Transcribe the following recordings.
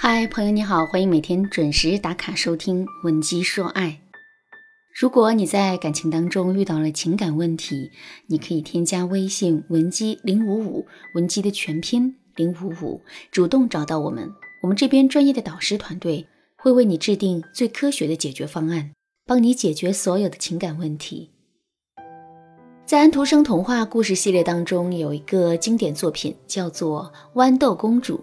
嗨，朋友你好，欢迎每天准时打卡收听《文姬说爱》。如果你在感情当中遇到了情感问题，你可以添加微信文姬零五五，文姬的全拼零五五，主动找到我们，我们这边专业的导师团队会为你制定最科学的解决方案，帮你解决所有的情感问题。在安徒生童话故事系列当中，有一个经典作品叫做《豌豆公主》。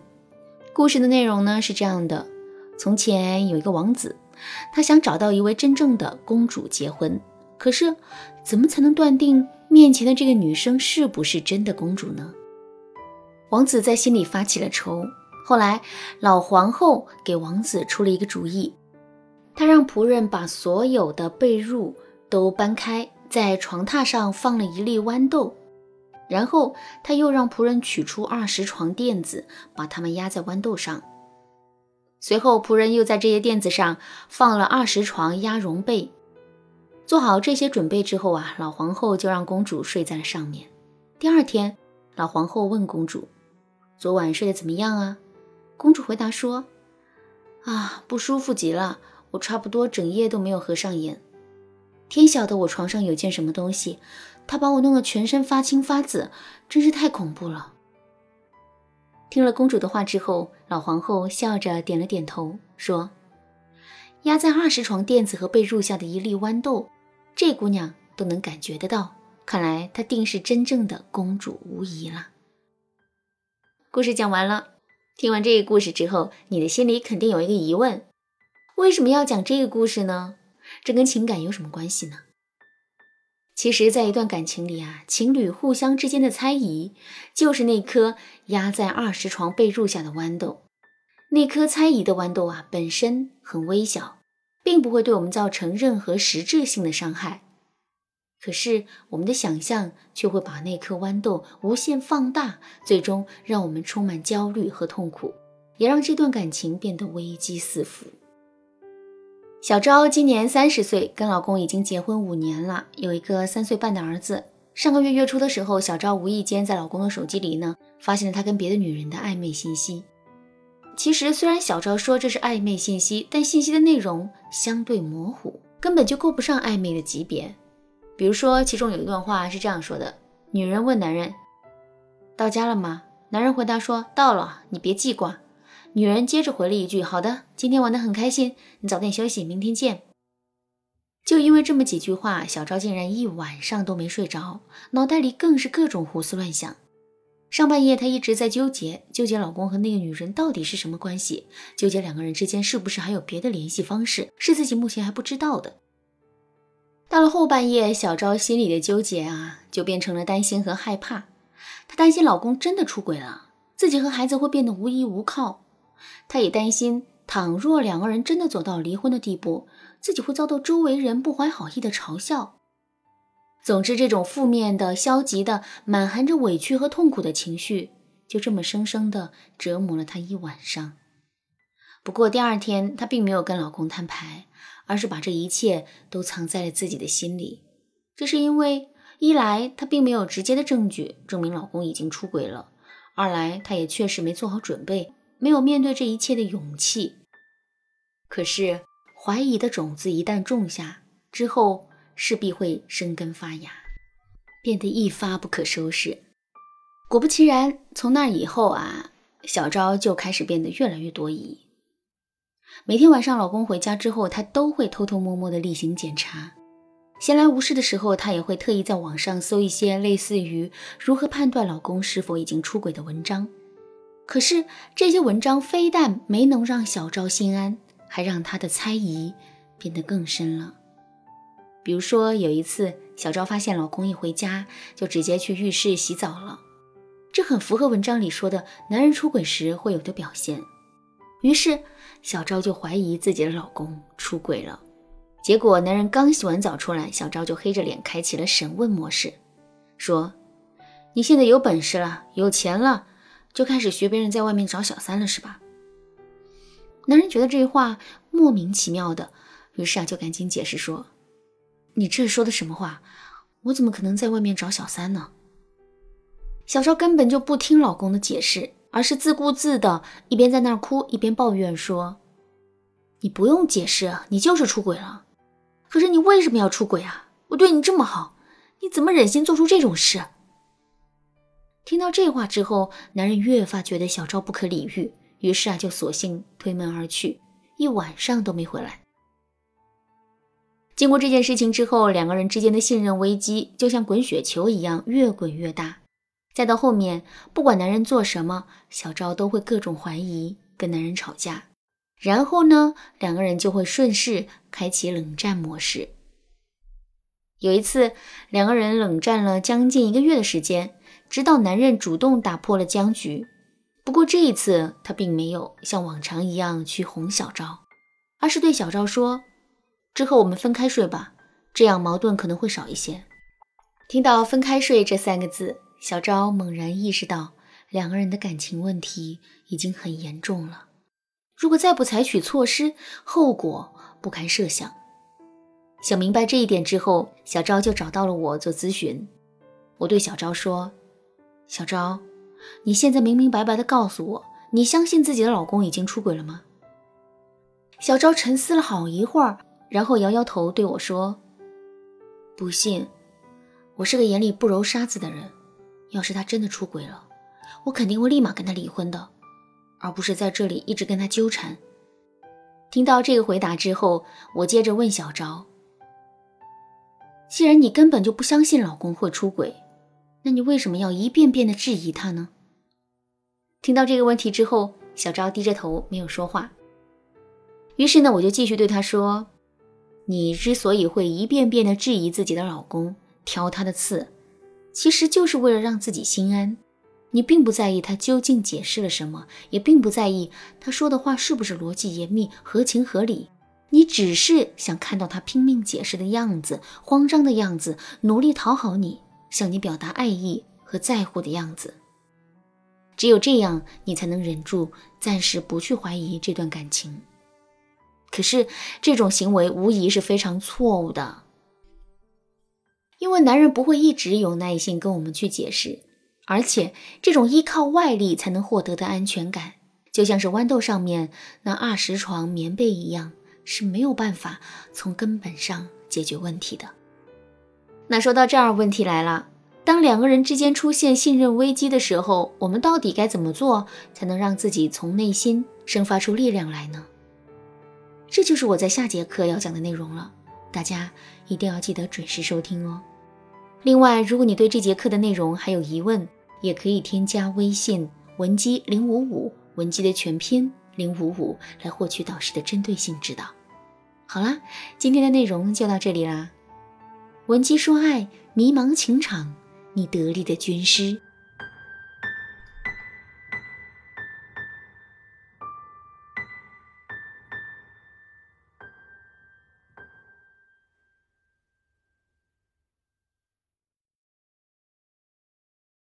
故事的内容呢是这样的：从前有一个王子，他想找到一位真正的公主结婚。可是，怎么才能断定面前的这个女生是不是真的公主呢？王子在心里发起了愁。后来，老皇后给王子出了一个主意，她让仆人把所有的被褥都搬开，在床榻上放了一粒豌豆。然后他又让仆人取出二十床垫子，把它们压在豌豆上。随后，仆人又在这些垫子上放了二十床鸭绒被。做好这些准备之后啊，老皇后就让公主睡在了上面。第二天，老皇后问公主：“昨晚睡得怎么样啊？”公主回答说：“啊，不舒服极了，我差不多整夜都没有合上眼。天晓得我床上有件什么东西。”他把我弄得全身发青发紫，真是太恐怖了。听了公主的话之后，老皇后笑着点了点头，说：“压在二十床垫子和被褥下的一粒豌豆，这姑娘都能感觉得到，看来她定是真正的公主无疑了。”故事讲完了，听完这个故事之后，你的心里肯定有一个疑问：为什么要讲这个故事呢？这跟情感有什么关系呢？其实，在一段感情里啊，情侣互相之间的猜疑，就是那颗压在二十床被褥下的豌豆。那颗猜疑的豌豆啊，本身很微小，并不会对我们造成任何实质性的伤害。可是，我们的想象却会把那颗豌豆无限放大，最终让我们充满焦虑和痛苦，也让这段感情变得危机四伏。小昭今年三十岁，跟老公已经结婚五年了，有一个三岁半的儿子。上个月月初的时候，小昭无意间在老公的手机里呢，发现了他跟别的女人的暧昧信息。其实，虽然小昭说这是暧昧信息，但信息的内容相对模糊，根本就够不上暧昧的级别。比如说，其中有一段话是这样说的：女人问男人：“到家了吗？”男人回答说：“到了，你别记挂。”女人接着回了一句：“好的，今天玩得很开心，你早点休息，明天见。”就因为这么几句话，小昭竟然一晚上都没睡着，脑袋里更是各种胡思乱想。上半夜，她一直在纠结，纠结老公和那个女人到底是什么关系，纠结两个人之间是不是还有别的联系方式，是自己目前还不知道的。到了后半夜，小昭心里的纠结啊，就变成了担心和害怕。她担心老公真的出轨了，自己和孩子会变得无依无靠。她也担心，倘若两个人真的走到离婚的地步，自己会遭到周围人不怀好意的嘲笑。总之，这种负面的、消极的、满含着委屈和痛苦的情绪，就这么生生的折磨了她一晚上。不过第二天，她并没有跟老公摊牌，而是把这一切都藏在了自己的心里。这是因为，一来她并没有直接的证据证明老公已经出轨了；二来她也确实没做好准备。没有面对这一切的勇气，可是怀疑的种子一旦种下之后，势必会生根发芽，变得一发不可收拾。果不其然，从那以后啊，小昭就开始变得越来越多疑。每天晚上，老公回家之后，她都会偷偷摸摸的例行检查。闲来无事的时候，她也会特意在网上搜一些类似于如何判断老公是否已经出轨的文章。可是这些文章非但没能让小昭心安，还让她的猜疑变得更深了。比如说，有一次，小昭发现老公一回家就直接去浴室洗澡了，这很符合文章里说的男人出轨时会有的表现。于是，小昭就怀疑自己的老公出轨了。结果，男人刚洗完澡出来，小昭就黑着脸开启了审问模式，说：“你现在有本事了，有钱了。”就开始学别人在外面找小三了，是吧？男人觉得这话莫名其妙的，于是啊，就赶紧解释说：“你这说的什么话？我怎么可能在外面找小三呢？”小昭根本就不听老公的解释，而是自顾自的一边在那儿哭，一边抱怨说：“你不用解释，你就是出轨了。可是你为什么要出轨啊？我对你这么好，你怎么忍心做出这种事？”听到这话之后，男人越发觉得小赵不可理喻，于是啊，就索性推门而去，一晚上都没回来。经过这件事情之后，两个人之间的信任危机就像滚雪球一样越滚越大。再到后面，不管男人做什么，小赵都会各种怀疑，跟男人吵架。然后呢，两个人就会顺势开启冷战模式。有一次，两个人冷战了将近一个月的时间，直到男人主动打破了僵局。不过这一次，他并没有像往常一样去哄小昭，而是对小昭说。之后我们分开睡吧，这样矛盾可能会少一些。听到“分开睡”这三个字，小昭猛然意识到两个人的感情问题已经很严重了。如果再不采取措施，后果不堪设想。想明白这一点之后，小昭就找到了我做咨询。我对小昭说：“小昭，你现在明明白白的告诉我，你相信自己的老公已经出轨了吗？”小昭沉思了好一会儿。然后摇摇头对我说：“不信，我是个眼里不揉沙子的人。要是他真的出轨了，我肯定会立马跟他离婚的，而不是在这里一直跟他纠缠。”听到这个回答之后，我接着问小昭：“既然你根本就不相信老公会出轨，那你为什么要一遍遍的质疑他呢？”听到这个问题之后，小昭低着头没有说话。于是呢，我就继续对他说。你之所以会一遍遍的质疑自己的老公，挑他的刺，其实就是为了让自己心安。你并不在意他究竟解释了什么，也并不在意他说的话是不是逻辑严密、合情合理。你只是想看到他拼命解释的样子、慌张的样子、努力讨好你、向你表达爱意和在乎的样子。只有这样，你才能忍住，暂时不去怀疑这段感情。可是这种行为无疑是非常错误的，因为男人不会一直有耐心跟我们去解释，而且这种依靠外力才能获得的安全感，就像是豌豆上面那二十床棉被一样，是没有办法从根本上解决问题的。那说到这儿，问题来了：当两个人之间出现信任危机的时候，我们到底该怎么做才能让自己从内心生发出力量来呢？这就是我在下节课要讲的内容了，大家一定要记得准时收听哦。另外，如果你对这节课的内容还有疑问，也可以添加微信文姬零五五，文姬的全拼零五五，来获取导师的针对性指导。好啦，今天的内容就到这里啦。闻鸡说爱，迷茫情场，你得力的军师。